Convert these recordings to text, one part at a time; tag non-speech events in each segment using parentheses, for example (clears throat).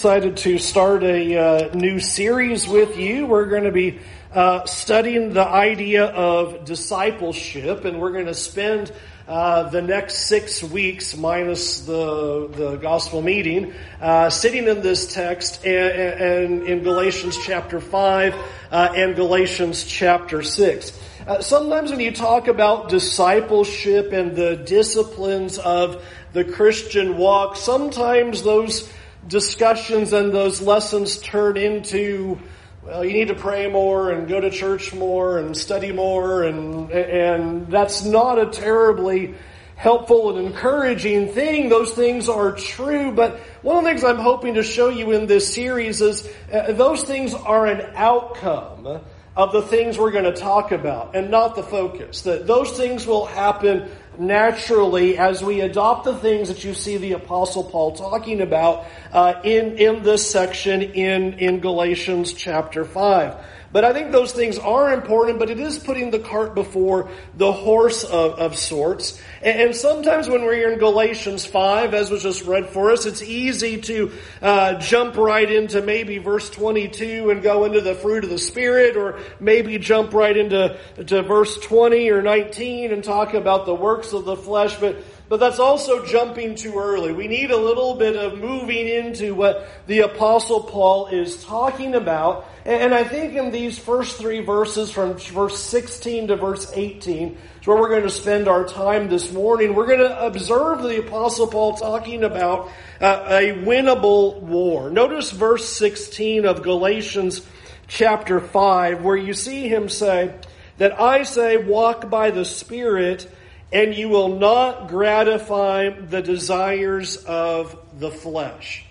Excited to start a uh, new series with you. We're going to be uh, studying the idea of discipleship, and we're going to spend uh, the next six weeks, minus the the gospel meeting, uh, sitting in this text and, and in Galatians chapter five uh, and Galatians chapter six. Uh, sometimes when you talk about discipleship and the disciplines of the Christian walk, sometimes those discussions and those lessons turn into well, you need to pray more and go to church more and study more, and and that's not a terribly helpful and encouraging thing. Those things are true, but one of the things I'm hoping to show you in this series is uh, those things are an outcome of the things we're going to talk about and not the focus. That those things will happen naturally as we adopt the things that you see the apostle Paul talking about uh, in, in this section in, in Galatians chapter 5. But I think those things are important, but it is putting the cart before the horse of, of sorts. And, and, sometimes when we're in Galatians 5, as was just read for us, it's easy to uh, jump right into maybe verse 22 and go into the fruit of the Spirit, or maybe jump right into to verse 20 or 19 and talk about the works of the flesh. But but that's also jumping too early. We need a little bit of moving into what the apostle Paul is talking about. And I think in these first three verses from verse 16 to verse 18 is where we're going to spend our time this morning. We're going to observe the apostle Paul talking about uh, a winnable war. Notice verse 16 of Galatians chapter 5 where you see him say that I say walk by the Spirit and you will not gratify the desires of the flesh.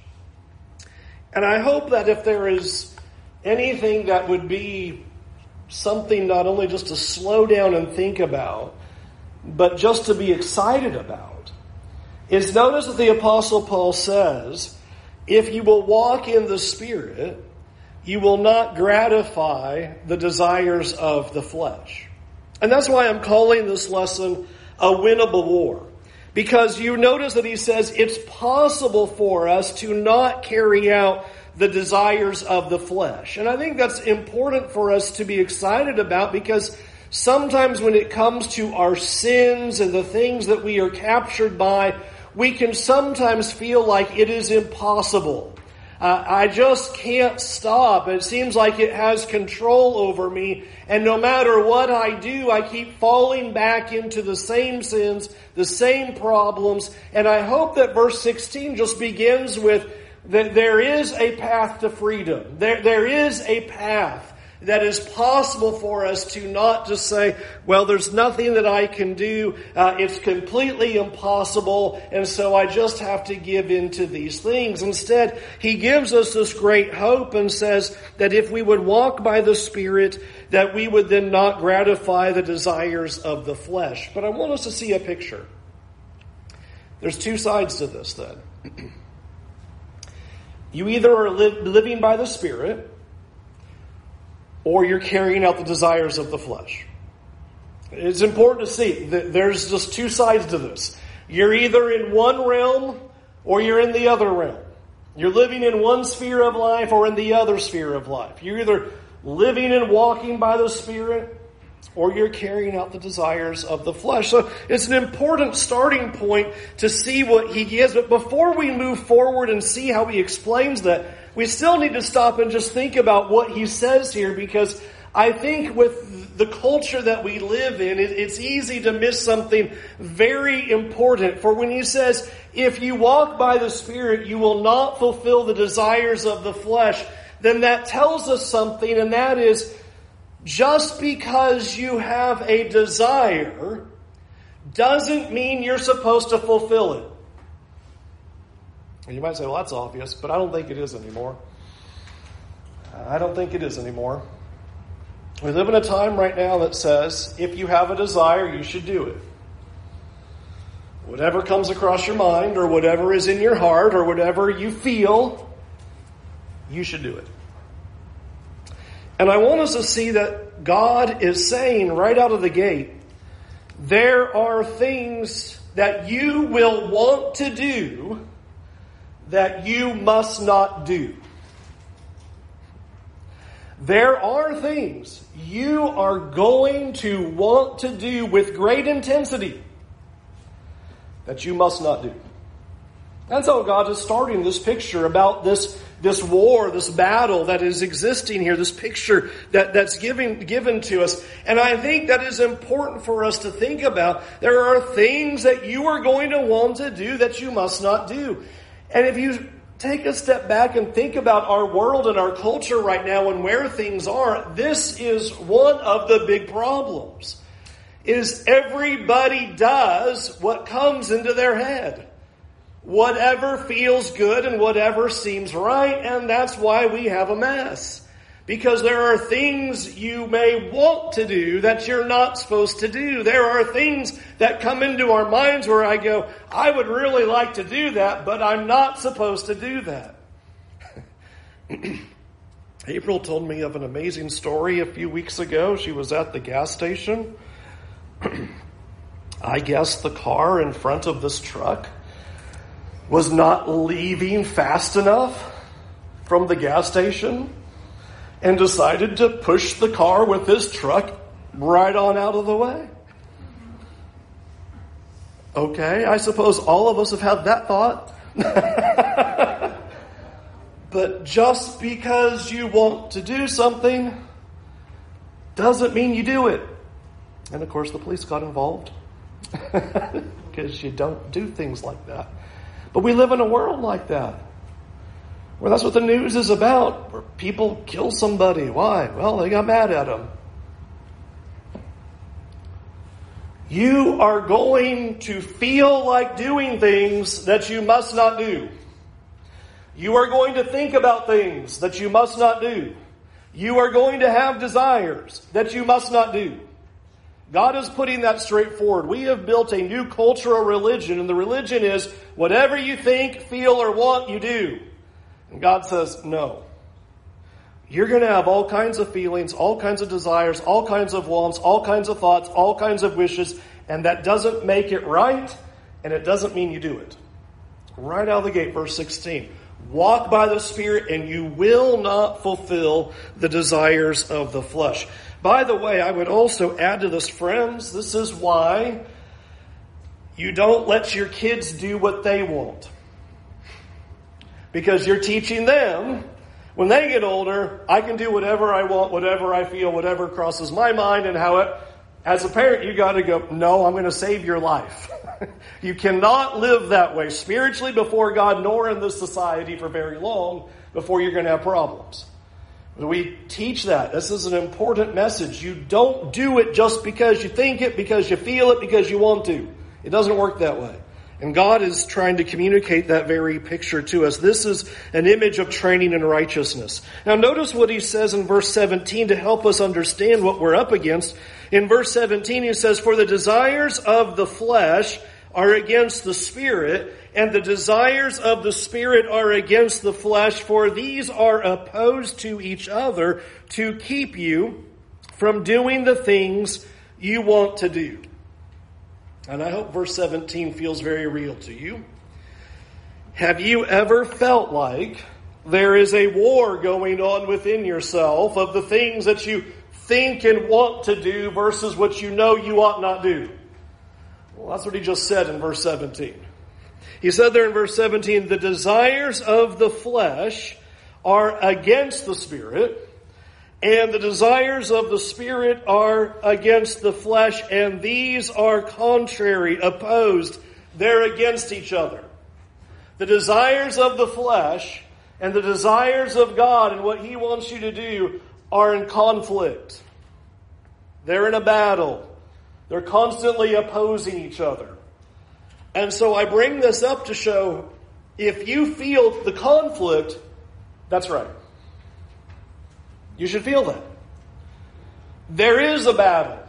And I hope that if there is anything that would be something not only just to slow down and think about, but just to be excited about, is notice that the Apostle Paul says, if you will walk in the Spirit, you will not gratify the desires of the flesh. And that's why I'm calling this lesson a winnable war. Because you notice that he says it's possible for us to not carry out the desires of the flesh. And I think that's important for us to be excited about because sometimes when it comes to our sins and the things that we are captured by, we can sometimes feel like it is impossible uh, I just can't stop. It seems like it has control over me. And no matter what I do, I keep falling back into the same sins, the same problems. And I hope that verse 16 just begins with that there is a path to freedom. There, there is a path that is possible for us to not just say, well, there's nothing that I can do. Uh, it's completely impossible. And so I just have to give in to these things. Instead, he gives us this great hope and says that if we would walk by the Spirit, that we would then not gratify the desires of the flesh. But I want us to see a picture. There's two sides to this then. (clears throat) you either are li- living by the Spirit, or you're carrying out the desires of the flesh. It's important to see that there's just two sides to this. You're either in one realm or you're in the other realm. You're living in one sphere of life or in the other sphere of life. You're either living and walking by the Spirit or you're carrying out the desires of the flesh. So it's an important starting point to see what he gives. But before we move forward and see how he explains that, we still need to stop and just think about what he says here because I think with the culture that we live in, it's easy to miss something very important. For when he says, if you walk by the Spirit, you will not fulfill the desires of the flesh, then that tells us something, and that is, just because you have a desire doesn't mean you're supposed to fulfill it. And you might say, well, that's obvious, but I don't think it is anymore. I don't think it is anymore. We live in a time right now that says if you have a desire, you should do it. Whatever comes across your mind, or whatever is in your heart, or whatever you feel, you should do it. And I want us to see that God is saying right out of the gate, there are things that you will want to do that you must not do. There are things you are going to want to do with great intensity that you must not do. And so God is starting this picture about this, this war, this battle that is existing here, this picture that, that's given, given to us. And I think that is important for us to think about. There are things that you are going to want to do that you must not do. And if you take a step back and think about our world and our culture right now and where things are, this is one of the big problems. Is everybody does what comes into their head whatever feels good and whatever seems right, and that's why we have a mess. Because there are things you may want to do that you're not supposed to do. There are things that come into our minds where I go, I would really like to do that, but I'm not supposed to do that. (clears throat) April told me of an amazing story a few weeks ago. She was at the gas station. (clears throat) I guess the car in front of this truck was not leaving fast enough from the gas station and decided to push the car with his truck right on out of the way. Okay, I suppose all of us have had that thought. (laughs) but just because you want to do something doesn't mean you do it. And of course, the police got involved (laughs) because you don't do things like that. But we live in a world like that. Where that's what the news is about. Where people kill somebody. Why? Well, they got mad at them. You are going to feel like doing things that you must not do. You are going to think about things that you must not do. You are going to have desires that you must not do. God is putting that straight forward. We have built a new cultural religion, and the religion is whatever you think, feel, or want, you do. And God says, no. You're going to have all kinds of feelings, all kinds of desires, all kinds of wants, all kinds of thoughts, all kinds of wishes, and that doesn't make it right, and it doesn't mean you do it. Right out of the gate, verse 16. Walk by the Spirit, and you will not fulfill the desires of the flesh. By the way, I would also add to this, friends, this is why you don't let your kids do what they want. Because you're teaching them, when they get older, I can do whatever I want, whatever I feel, whatever crosses my mind, and how it, as a parent, you gotta go, no, I'm gonna save your life. (laughs) you cannot live that way spiritually before God, nor in this society for very long before you're gonna have problems. We teach that. This is an important message. You don't do it just because you think it, because you feel it, because you want to. It doesn't work that way. And God is trying to communicate that very picture to us. This is an image of training in righteousness. Now notice what he says in verse 17 to help us understand what we're up against. In verse 17 he says, For the desires of the flesh are against the spirit, and the desires of the Spirit are against the flesh, for these are opposed to each other to keep you from doing the things you want to do. And I hope verse 17 feels very real to you. Have you ever felt like there is a war going on within yourself of the things that you think and want to do versus what you know you ought not do? Well, that's what he just said in verse 17. He said there in verse 17, the desires of the flesh are against the spirit, and the desires of the spirit are against the flesh, and these are contrary, opposed. They're against each other. The desires of the flesh and the desires of God and what He wants you to do are in conflict. They're in a battle. They're constantly opposing each other. And so I bring this up to show if you feel the conflict, that's right. You should feel that. There is a battle.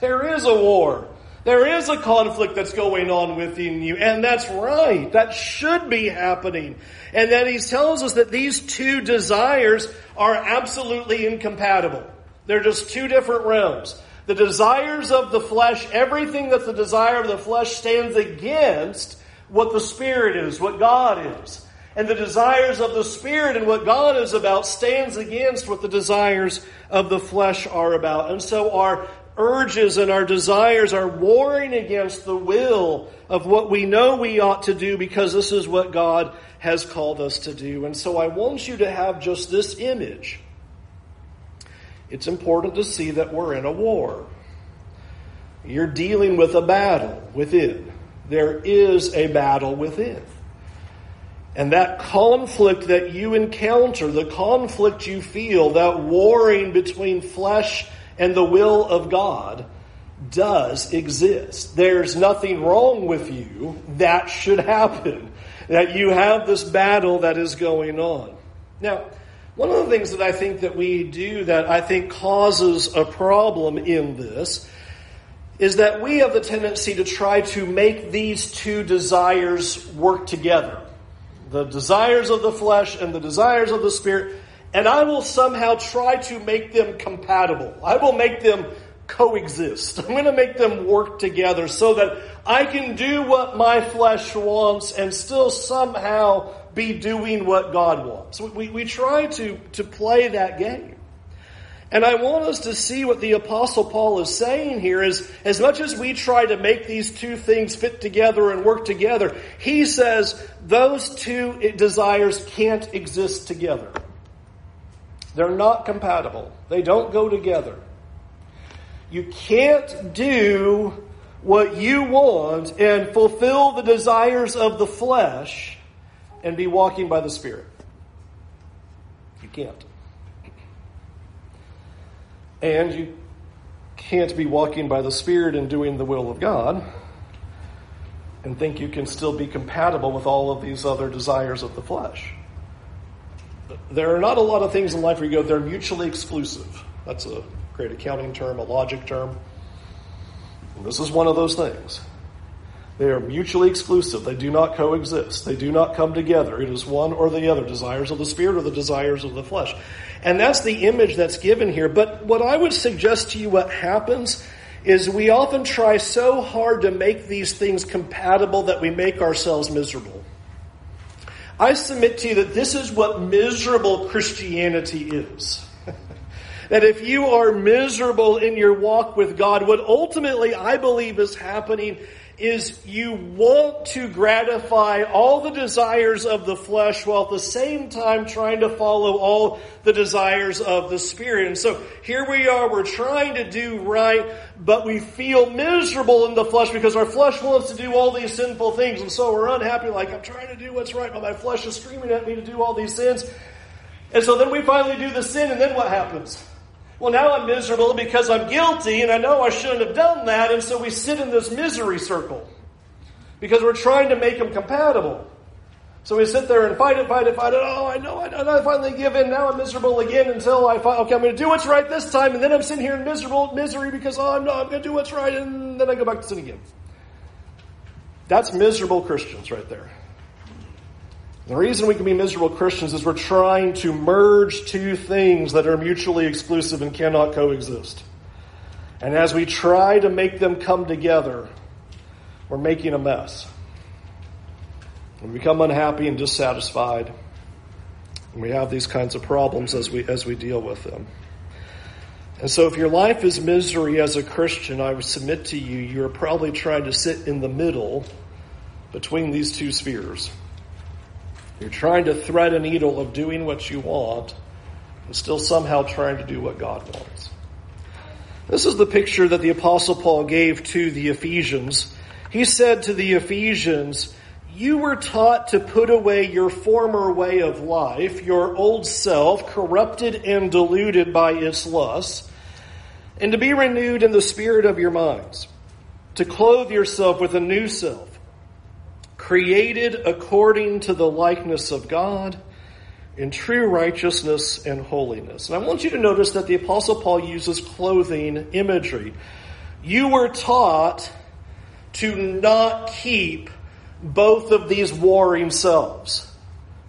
There is a war. There is a conflict that's going on within you, and that's right. That should be happening. And then he tells us that these two desires are absolutely incompatible. They're just two different realms. The desires of the flesh, everything that the desire of the flesh stands against what the Spirit is, what God is. And the desires of the Spirit and what God is about stands against what the desires of the flesh are about. And so our urges and our desires are warring against the will of what we know we ought to do because this is what God has called us to do. And so I want you to have just this image. It's important to see that we're in a war. You're dealing with a battle within. There is a battle within. And that conflict that you encounter, the conflict you feel, that warring between flesh and the will of God, does exist. There's nothing wrong with you. That should happen. That you have this battle that is going on. Now, one of the things that I think that we do that I think causes a problem in this is that we have the tendency to try to make these two desires work together the desires of the flesh and the desires of the spirit, and I will somehow try to make them compatible. I will make them coexist. (laughs) I'm going to make them work together so that I can do what my flesh wants and still somehow be doing what God wants. We, we try to, to play that game. And I want us to see what the apostle Paul is saying here is as much as we try to make these two things fit together and work together, he says those two desires can't exist together. They're not compatible. They don't go together. You can't do what you want and fulfill the desires of the flesh and be walking by the Spirit. You can't. And you can't be walking by the Spirit and doing the will of God and think you can still be compatible with all of these other desires of the flesh. There are not a lot of things in life where you go, they're mutually exclusive. That's a great accounting term, a logic term. And this is one of those things. They are mutually exclusive. They do not coexist. They do not come together. It is one or the other, desires of the spirit or the desires of the flesh. And that's the image that's given here. But what I would suggest to you what happens is we often try so hard to make these things compatible that we make ourselves miserable. I submit to you that this is what miserable Christianity is. (laughs) that if you are miserable in your walk with God, what ultimately I believe is happening is you want to gratify all the desires of the flesh while at the same time trying to follow all the desires of the spirit. And so here we are, we're trying to do right, but we feel miserable in the flesh because our flesh wants to do all these sinful things. And so we're unhappy, like I'm trying to do what's right, but my flesh is screaming at me to do all these sins. And so then we finally do the sin, and then what happens? Well, now I'm miserable because I'm guilty and I know I shouldn't have done that. And so we sit in this misery circle because we're trying to make them compatible. So we sit there and fight it, fight it, fight it. Oh, I know, I know. I finally give in. Now I'm miserable again until I find, okay, I'm going to do what's right this time. And then I'm sitting here in miserable misery because, oh, I'm, not, I'm going to do what's right. And then I go back to sin again. That's miserable Christians right there. The reason we can be miserable Christians is we're trying to merge two things that are mutually exclusive and cannot coexist. And as we try to make them come together, we're making a mess. We become unhappy and dissatisfied. And we have these kinds of problems as we, as we deal with them. And so if your life is misery as a Christian, I would submit to you, you're probably trying to sit in the middle between these two spheres. You're trying to thread a needle of doing what you want and still somehow trying to do what God wants. This is the picture that the apostle Paul gave to the Ephesians. He said to the Ephesians, you were taught to put away your former way of life, your old self, corrupted and deluded by its lusts, and to be renewed in the spirit of your minds, to clothe yourself with a new self created according to the likeness of God in true righteousness and holiness. And I want you to notice that the Apostle Paul uses clothing imagery. You were taught to not keep both of these warring selves.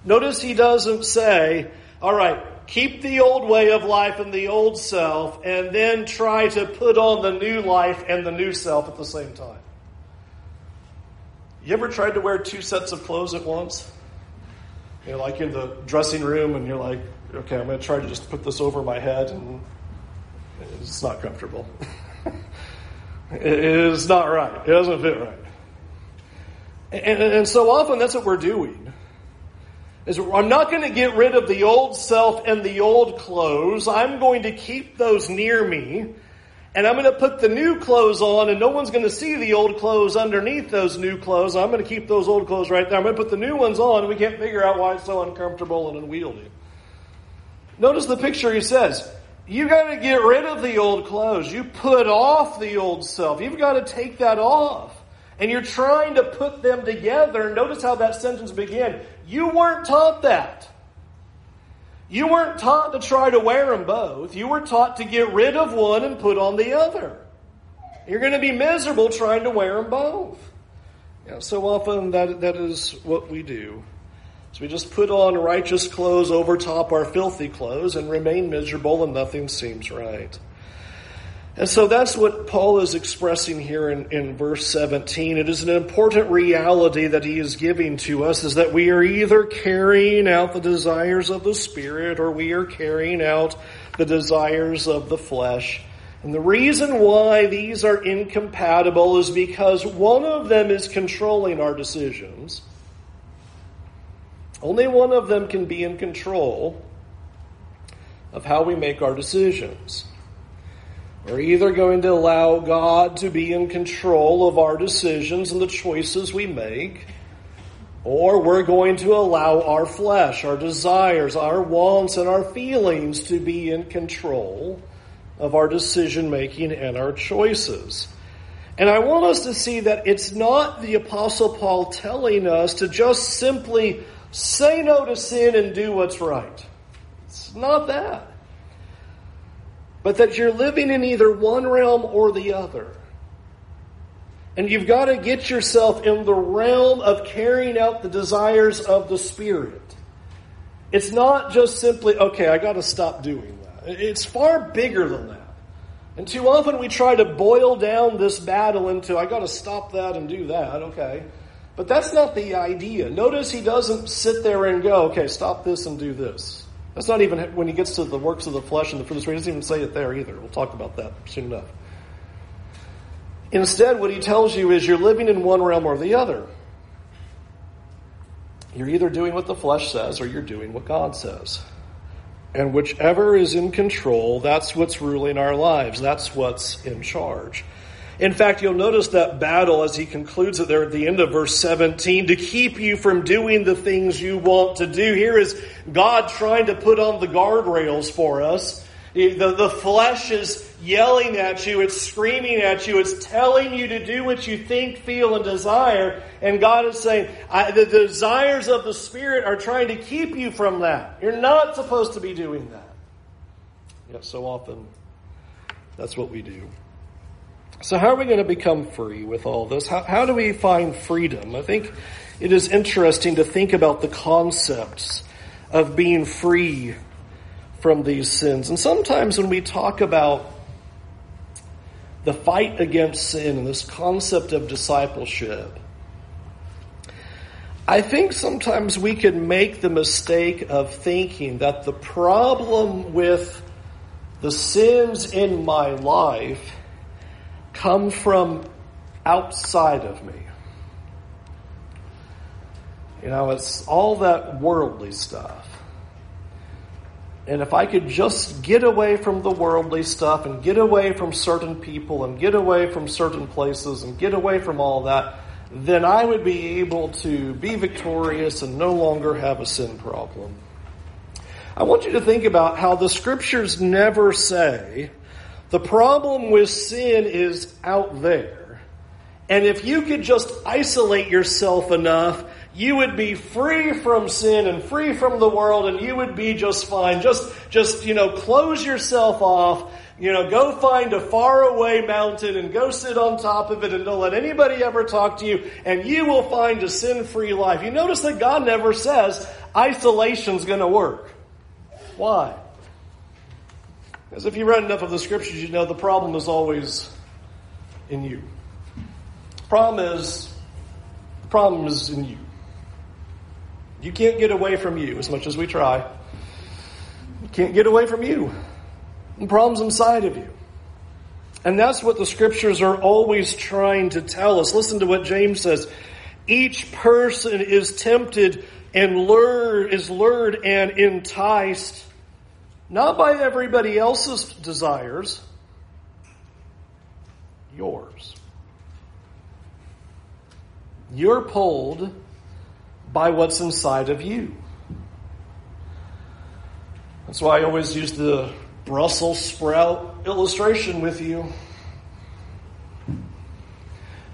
Notice he doesn't say, all right, keep the old way of life and the old self, and then try to put on the new life and the new self at the same time. You ever tried to wear two sets of clothes at once? You know, like in the dressing room, and you're like, okay, I'm going to try to just put this over my head, and it's not comfortable. (laughs) it is not right. It doesn't fit right. And, and so often that's what we're doing. Is I'm not going to get rid of the old self and the old clothes. I'm going to keep those near me. And I'm going to put the new clothes on, and no one's going to see the old clothes underneath those new clothes. I'm going to keep those old clothes right there. I'm going to put the new ones on, and we can't figure out why it's so uncomfortable and unwieldy. Notice the picture he says. You got to get rid of the old clothes. You put off the old self. You've got to take that off. And you're trying to put them together. Notice how that sentence began. You weren't taught that. You weren't taught to try to wear them both. You were taught to get rid of one and put on the other. You're going to be miserable trying to wear them both. Know, so often that, that is what we do. So we just put on righteous clothes over top our filthy clothes and remain miserable and nothing seems right. And so that's what Paul is expressing here in, in verse 17. It is an important reality that he is giving to us is that we are either carrying out the desires of the Spirit or we are carrying out the desires of the flesh. And the reason why these are incompatible is because one of them is controlling our decisions. Only one of them can be in control of how we make our decisions. We're either going to allow God to be in control of our decisions and the choices we make, or we're going to allow our flesh, our desires, our wants, and our feelings to be in control of our decision making and our choices. And I want us to see that it's not the Apostle Paul telling us to just simply say no to sin and do what's right. It's not that but that you're living in either one realm or the other. And you've got to get yourself in the realm of carrying out the desires of the Spirit. It's not just simply, okay, I got to stop doing that. It's far bigger than that. And too often we try to boil down this battle into, I got to stop that and do that, okay. But that's not the idea. Notice he doesn't sit there and go, okay, stop this and do this. That's not even when he gets to the works of the flesh and the fruit of the spirit. He doesn't even say it there either. We'll talk about that soon enough. Instead, what he tells you is you're living in one realm or the other. You're either doing what the flesh says or you're doing what God says. And whichever is in control, that's what's ruling our lives. That's what's in charge. In fact, you'll notice that battle as he concludes it there at the end of verse 17 to keep you from doing the things you want to do. Here is God trying to put on the guardrails for us. The, the flesh is yelling at you, it's screaming at you, it's telling you to do what you think, feel, and desire. And God is saying, the desires of the Spirit are trying to keep you from that. You're not supposed to be doing that. Yet so often, that's what we do. So, how are we going to become free with all this? How, how do we find freedom? I think it is interesting to think about the concepts of being free from these sins. And sometimes when we talk about the fight against sin and this concept of discipleship, I think sometimes we can make the mistake of thinking that the problem with the sins in my life come from outside of me. You know, it's all that worldly stuff. And if I could just get away from the worldly stuff and get away from certain people and get away from certain places and get away from all that, then I would be able to be victorious and no longer have a sin problem. I want you to think about how the scriptures never say the problem with sin is out there. And if you could just isolate yourself enough, you would be free from sin and free from the world and you would be just fine. Just, just, you know, close yourself off. You know, go find a faraway mountain and go sit on top of it and don't let anybody ever talk to you and you will find a sin-free life. You notice that God never says isolation's gonna work. Why? As if you read enough of the scriptures, you know the problem is always in you. The problem is, the problem is in you. You can't get away from you as much as we try. You can't get away from you. The problem's inside of you. And that's what the scriptures are always trying to tell us. Listen to what James says. Each person is tempted and lured, is lured and enticed, not by everybody else's desires, yours. You're pulled by what's inside of you. That's why I always use the Brussels sprout illustration with you.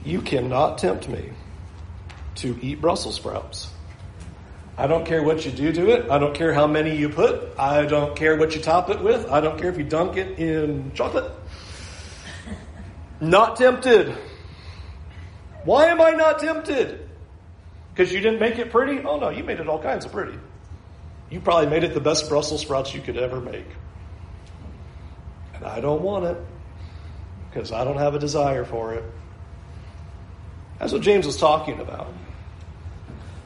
You cannot tempt me to eat Brussels sprouts. I don't care what you do to it. I don't care how many you put. I don't care what you top it with. I don't care if you dunk it in chocolate. (laughs) Not tempted. Why am I not tempted? Because you didn't make it pretty? Oh no, you made it all kinds of pretty. You probably made it the best Brussels sprouts you could ever make. And I don't want it because I don't have a desire for it. That's what James was talking about.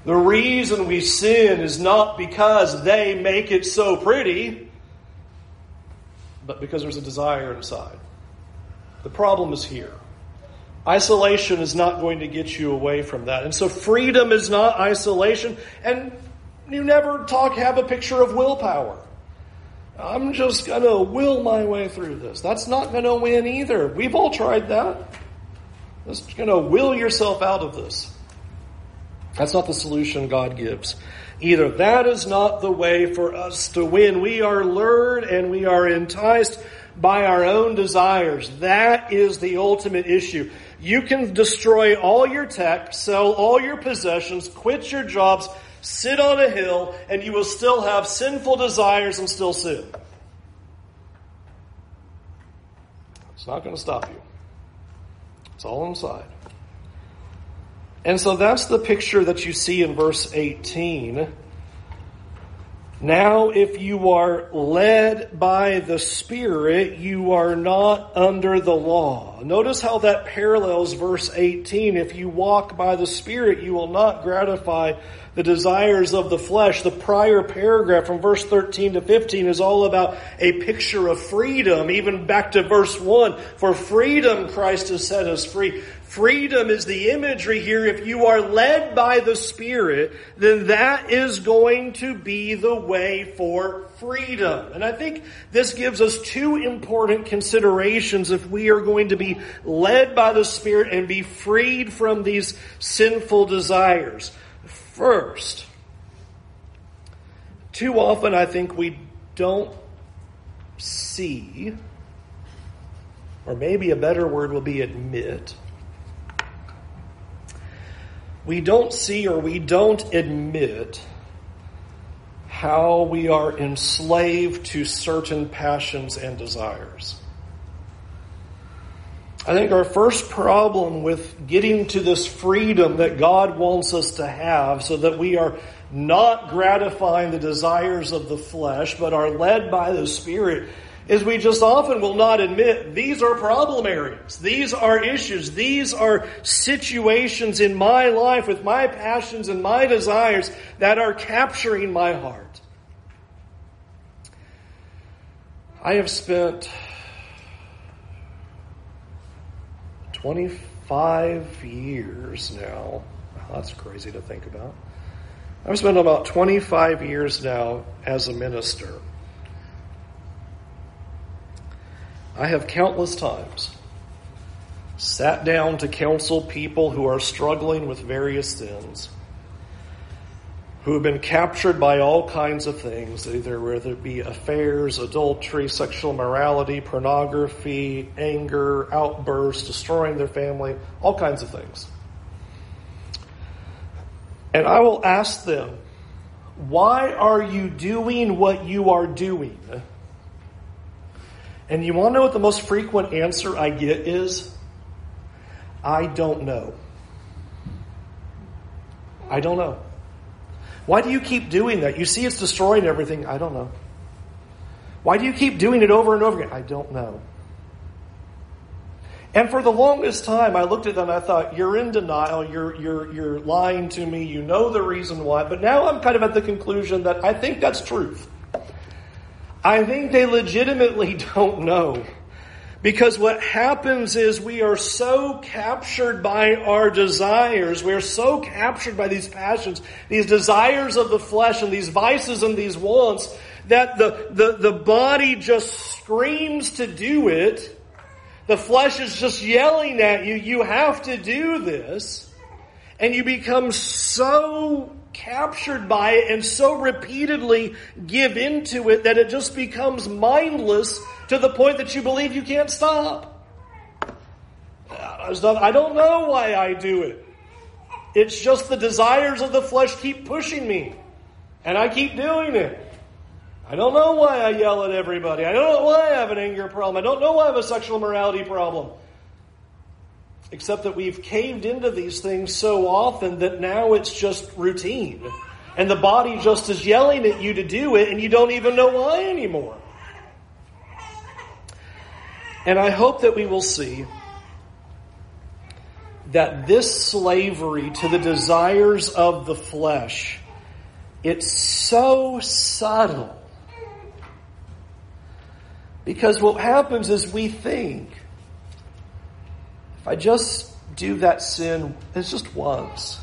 The reason we sin is not because they make it so pretty, but because there's a desire inside. The problem is here. Isolation is not going to get you away from that. And so freedom is not isolation. And you never talk, have a picture of willpower. I'm just going to will my way through this. That's not going to win either. We've all tried that. Just going to will yourself out of this. That's not the solution God gives. Either that is not the way for us to win. We are lured and we are enticed by our own desires. That is the ultimate issue. You can destroy all your tech, sell all your possessions, quit your jobs, sit on a hill, and you will still have sinful desires and still sin. It's not going to stop you. It's all inside. And so that's the picture that you see in verse 18. Now, if you are led by the Spirit, you are not under the law. Notice how that parallels verse 18. If you walk by the Spirit, you will not gratify the desires of the flesh. The prior paragraph from verse 13 to 15 is all about a picture of freedom, even back to verse 1. For freedom Christ has set us free. Freedom is the imagery here. If you are led by the Spirit, then that is going to be the way for freedom. And I think this gives us two important considerations if we are going to be led by the Spirit and be freed from these sinful desires. First, too often I think we don't see, or maybe a better word will be admit, we don't see or we don't admit how we are enslaved to certain passions and desires. I think our first problem with getting to this freedom that God wants us to have so that we are not gratifying the desires of the flesh, but are led by the Spirit, is we just often will not admit these are problem areas. These are issues. These are situations in my life with my passions and my desires that are capturing my heart. I have spent 25 years now. That's crazy to think about. I've spent about 25 years now as a minister. I have countless times sat down to counsel people who are struggling with various sins who have been captured by all kinds of things, either whether it be affairs, adultery, sexual morality, pornography, anger, outbursts, destroying their family, all kinds of things. And I will ask them, why are you doing what you are doing? And you want to know what the most frequent answer I get is? I don't know. I don't know. Why do you keep doing that? You see it's destroying everything. I don't know. Why do you keep doing it over and over again? I don't know. And for the longest time, I looked at them and I thought, you're in denial, you're, you're, you're lying to me, you know the reason why. But now I'm kind of at the conclusion that I think that's truth. I think they legitimately (laughs) don't know. Because what happens is we are so captured by our desires, we are so captured by these passions, these desires of the flesh and these vices and these wants, that the, the, the body just screams to do it. The flesh is just yelling at you, you have to do this. And you become so captured by it and so repeatedly give into it that it just becomes mindless to the point that you believe you can't stop. I don't know why I do it. It's just the desires of the flesh keep pushing me. And I keep doing it. I don't know why I yell at everybody. I don't know why I have an anger problem. I don't know why I have a sexual morality problem. Except that we've caved into these things so often that now it's just routine. And the body just is yelling at you to do it and you don't even know why anymore. And I hope that we will see that this slavery to the desires of the flesh, it's so subtle. Because what happens is we think, if I just do that sin, it's just once.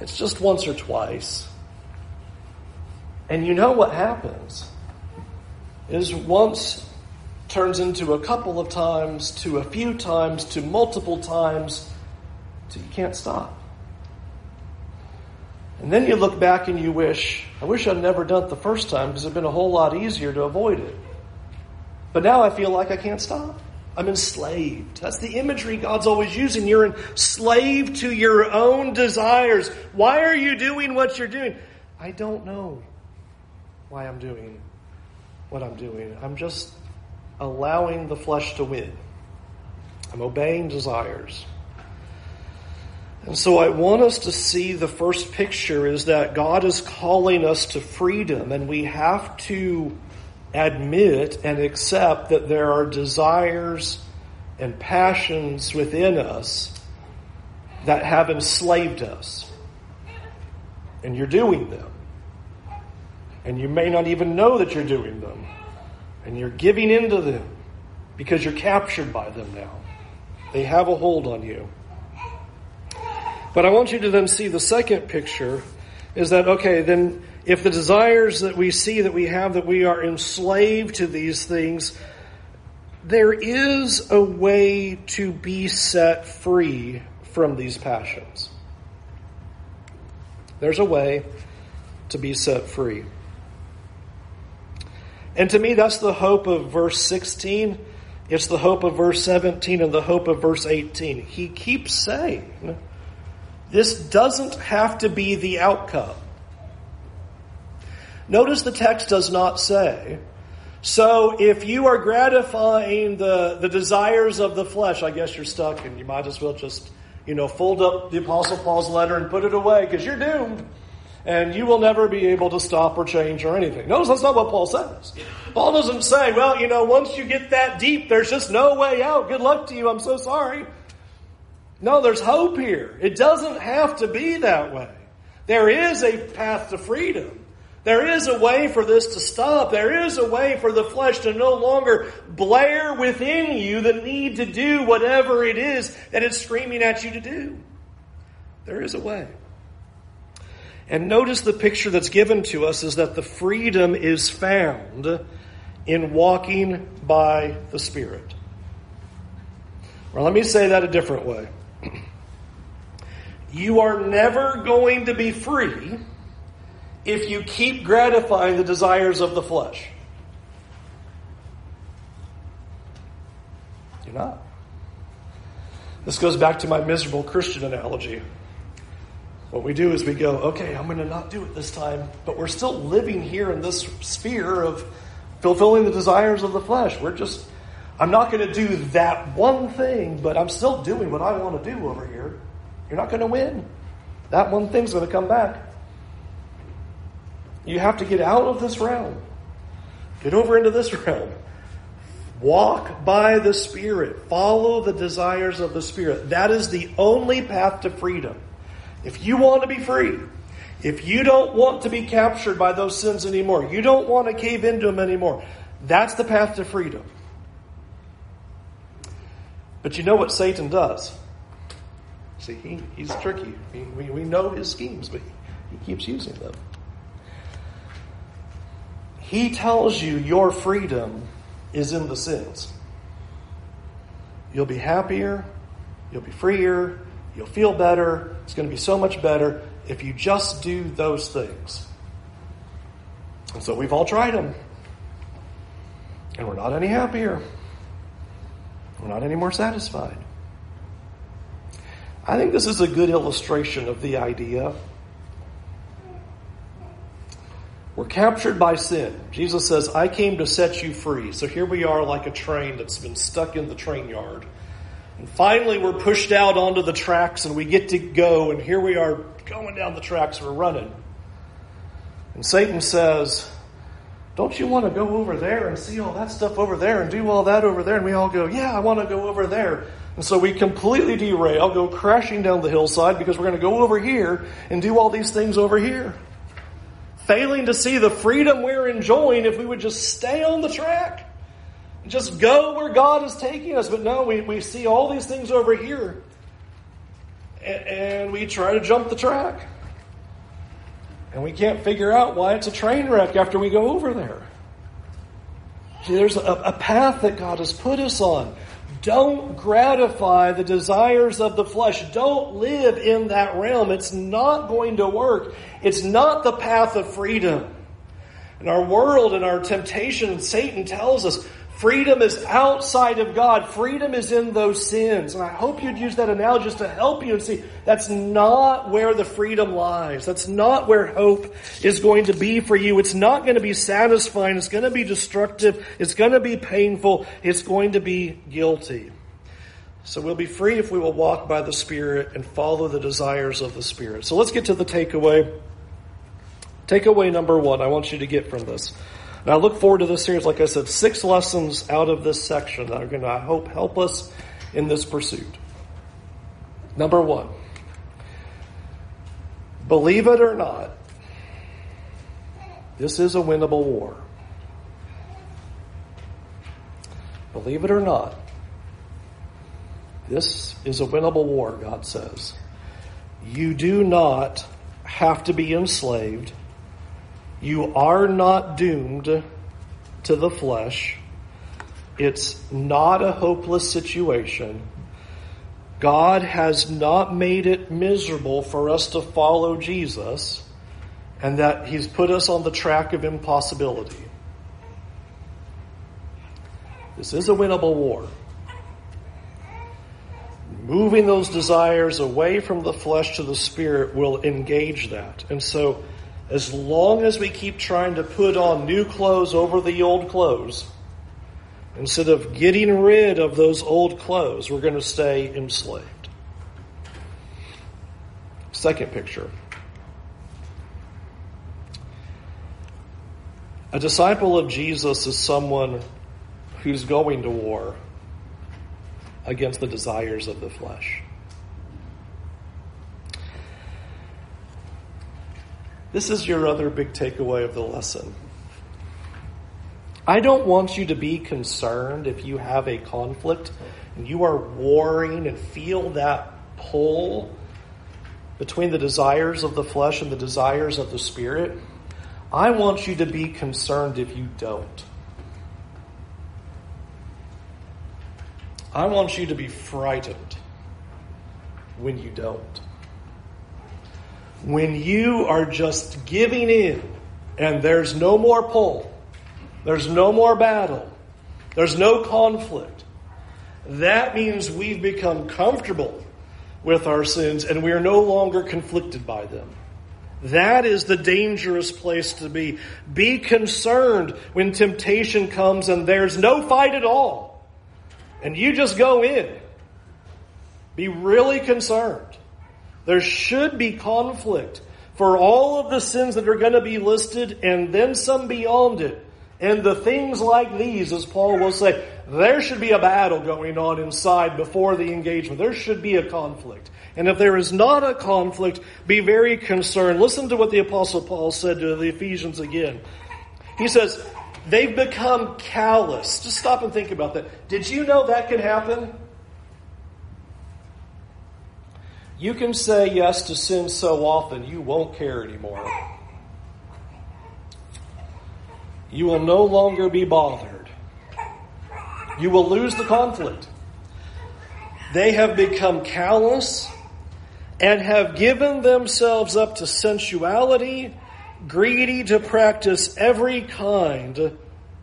It's just once or twice. And you know what happens is once turns into a couple of times, to a few times, to multiple times, till you can't stop. And then you look back and you wish, I wish I'd never done it the first time because it'd been a whole lot easier to avoid it. But now I feel like I can't stop. I'm enslaved. That's the imagery God's always using. You're enslaved to your own desires. Why are you doing what you're doing? I don't know why I'm doing what I'm doing. I'm just allowing the flesh to win. I'm obeying desires. And so I want us to see the first picture is that God is calling us to freedom, and we have to admit and accept that there are desires and passions within us that have enslaved us. And you're doing them. And you may not even know that you're doing them and you're giving into them because you're captured by them now. They have a hold on you. But I want you to then see the second picture is that, okay, then if the desires that we see that we have, that we are enslaved to these things, there is a way to be set free from these passions. There's a way to be set free. And to me, that's the hope of verse 16. It's the hope of verse 17 and the hope of verse 18. He keeps saying, this doesn't have to be the outcome. Notice the text does not say, so if you are gratifying the, the desires of the flesh, I guess you're stuck and you might as well just, you know, fold up the Apostle Paul's letter and put it away because you're doomed and you will never be able to stop or change or anything. Notice that's not what Paul says. Paul doesn't say, well, you know, once you get that deep, there's just no way out. Good luck to you. I'm so sorry. No, there's hope here. It doesn't have to be that way. There is a path to freedom. There is a way for this to stop. There is a way for the flesh to no longer blare within you the need to do whatever it is that it's screaming at you to do. There is a way. And notice the picture that's given to us is that the freedom is found in walking by the Spirit. Well, let me say that a different way. (clears throat) You are never going to be free if you keep gratifying the desires of the flesh. You're not. This goes back to my miserable Christian analogy. What we do is we go, okay, I'm going to not do it this time, but we're still living here in this sphere of fulfilling the desires of the flesh. We're just, I'm not going to do that one thing, but I'm still doing what I want to do over here. You're not going to win. That one thing's going to come back. You have to get out of this realm. Get over into this realm. Walk by the Spirit. Follow the desires of the Spirit. That is the only path to freedom. If you want to be free, if you don't want to be captured by those sins anymore, you don't want to cave into them anymore, that's the path to freedom. But you know what Satan does? See, he, he's tricky. We, we, know his schemes, but he keeps using them. He tells you your freedom is in the sins. You'll be happier, you'll be freer, you'll feel better, it's going to be so much better if you just do those things. And so we've all tried them. And we're not any happier. We're not any more satisfied. I think this is a good illustration of the idea. We're captured by sin. Jesus says, I came to set you free. So here we are like a train that's been stuck in the train yard. And finally, we're pushed out onto the tracks and we get to go. And here we are going down the tracks, we're running. And Satan says, Don't you want to go over there and see all that stuff over there and do all that over there? And we all go, Yeah, I want to go over there. And so we completely derail, go crashing down the hillside because we're going to go over here and do all these things over here. Failing to see the freedom we're enjoying if we would just stay on the track just go where God is taking us. But no, we, we see all these things over here and, and we try to jump the track. And we can't figure out why it's a train wreck after we go over there. See, there's a, a path that God has put us on. Don't gratify the desires of the flesh. Don't live in that realm. It's not going to work. It's not the path of freedom. In our world and our temptation, Satan tells us Freedom is outside of God. Freedom is in those sins. And I hope you'd use that analogy just to help you and see that's not where the freedom lies. That's not where hope is going to be for you. It's not going to be satisfying. It's going to be destructive. It's going to be painful. It's going to be guilty. So we'll be free if we will walk by the Spirit and follow the desires of the Spirit. So let's get to the takeaway. Takeaway number one I want you to get from this. And I look forward to this series, like I said, six lessons out of this section that are going to, I hope, help us in this pursuit. Number one, believe it or not, this is a winnable war. Believe it or not, this is a winnable war, God says. You do not have to be enslaved you are not doomed to the flesh. It's not a hopeless situation. God has not made it miserable for us to follow Jesus and that He's put us on the track of impossibility. This is a winnable war. Moving those desires away from the flesh to the spirit will engage that. And so, as long as we keep trying to put on new clothes over the old clothes, instead of getting rid of those old clothes, we're going to stay enslaved. Second picture. A disciple of Jesus is someone who's going to war against the desires of the flesh. This is your other big takeaway of the lesson. I don't want you to be concerned if you have a conflict and you are warring and feel that pull between the desires of the flesh and the desires of the spirit. I want you to be concerned if you don't. I want you to be frightened when you don't when you are just giving in and there's no more pull, there's no more battle, there's no conflict, that means we've become comfortable with our sins and we are no longer conflicted by them. That is the dangerous place to be. Be concerned when temptation comes and there's no fight at all. And you just go in. Be really concerned. There should be conflict for all of the sins that are going to be listed and then some beyond it And the things like these, as Paul will say, there should be a battle going on inside before the engagement. There should be a conflict. And if there is not a conflict, be very concerned. Listen to what the Apostle Paul said to the Ephesians again. He says, they've become callous. Just stop and think about that. Did you know that could happen? You can say yes to sin so often, you won't care anymore. You will no longer be bothered. You will lose the conflict. They have become callous and have given themselves up to sensuality, greedy to practice every kind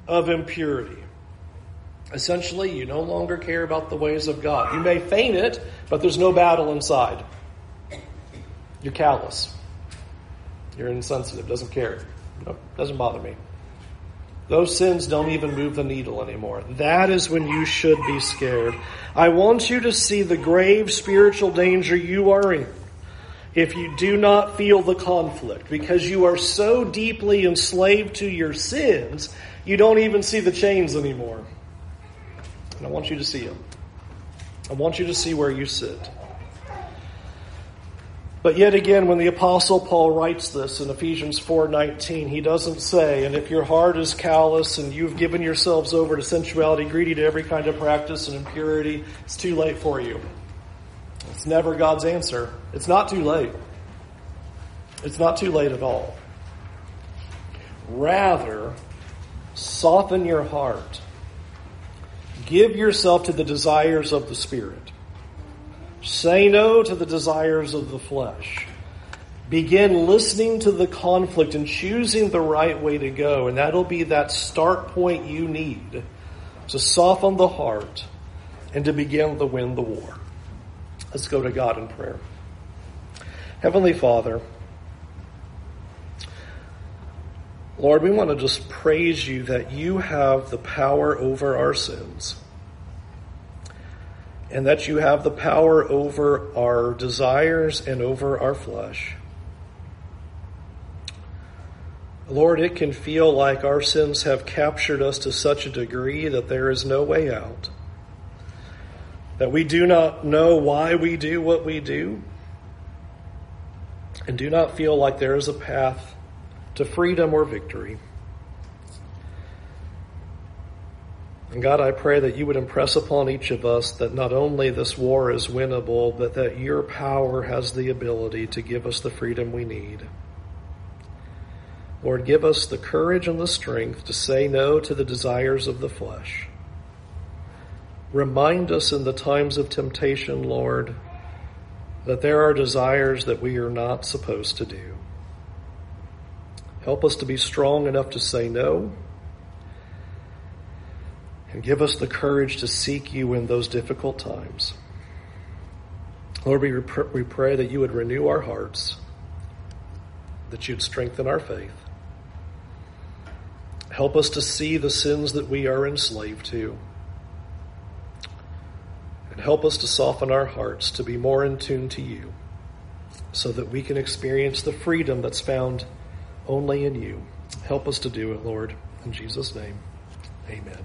of impurity. Essentially, you no longer care about the ways of God. You may feign it, but there's no battle inside. You're callous. You're insensitive, doesn't care. Nope, doesn't bother me. Those sins don't even move the needle anymore. That is when you should be scared. I want you to see the grave spiritual danger you are in if you do not feel the conflict because you are so deeply enslaved to your sins, you don't even see the chains anymore. And I want you to see Him. I want you to see where you sit. But yet again, when the apostle Paul writes this in Ephesians 4:19, he doesn't say, "And if your heart is callous and you've given yourselves over to sensuality, greedy to every kind of practice and impurity, it's too late for you." It's never God's answer. It's not too late. It's not too late at all. Rather, soften your heart. Give yourself to the desires of the Spirit. Say no to the desires of the flesh. Begin listening to the conflict and choosing the right way to go. And that'll be that start point you need to soften the heart and to begin to win the war. Let's go to God in prayer. Heavenly Father, Lord, we want to just praise you that you have the power over our sins and that you have the power over our desires and over our flesh. Lord, it can feel like our sins have captured us to such a degree that there is no way out. That we do not know why we do what we do, and do not feel like there is a path to freedom or victory. And God, I pray that you would impress upon each of us that not only this war is winnable, but that your power has the ability to give us the freedom we need. Lord, give us the courage and the strength to say no to the desires of the flesh. Remind us in the times of temptation, Lord, that there are desires that we are not supposed to do. Help us to be strong enough to say no and give us the courage to seek you in those difficult times. Lord, we, we pray that you would renew our hearts, that you'd strengthen our faith. Help us to see the sins that we are enslaved to. And help us to soften our hearts to be more in tune to you so that we can experience the freedom that's found only in you. Help us to do it, Lord. In Jesus' name, amen.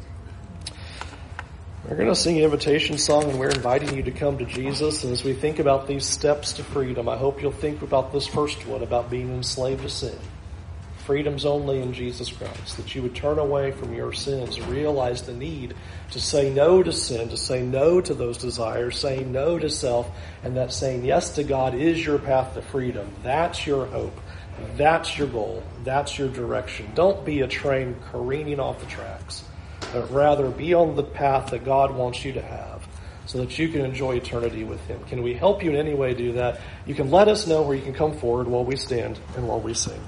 We're going to sing an invitation song and we're inviting you to come to Jesus. And as we think about these steps to freedom, I hope you'll think about this first one about being enslaved to sin. Freedom's only in Jesus Christ. That you would turn away from your sins, realize the need to say no to sin, to say no to those desires, saying no to self, and that saying yes to God is your path to freedom. That's your hope. That's your goal. That's your direction. Don't be a train careening off the tracks but rather be on the path that God wants you to have so that you can enjoy eternity with Him. Can we help you in any way do that? You can let us know where you can come forward while we stand and while we sing.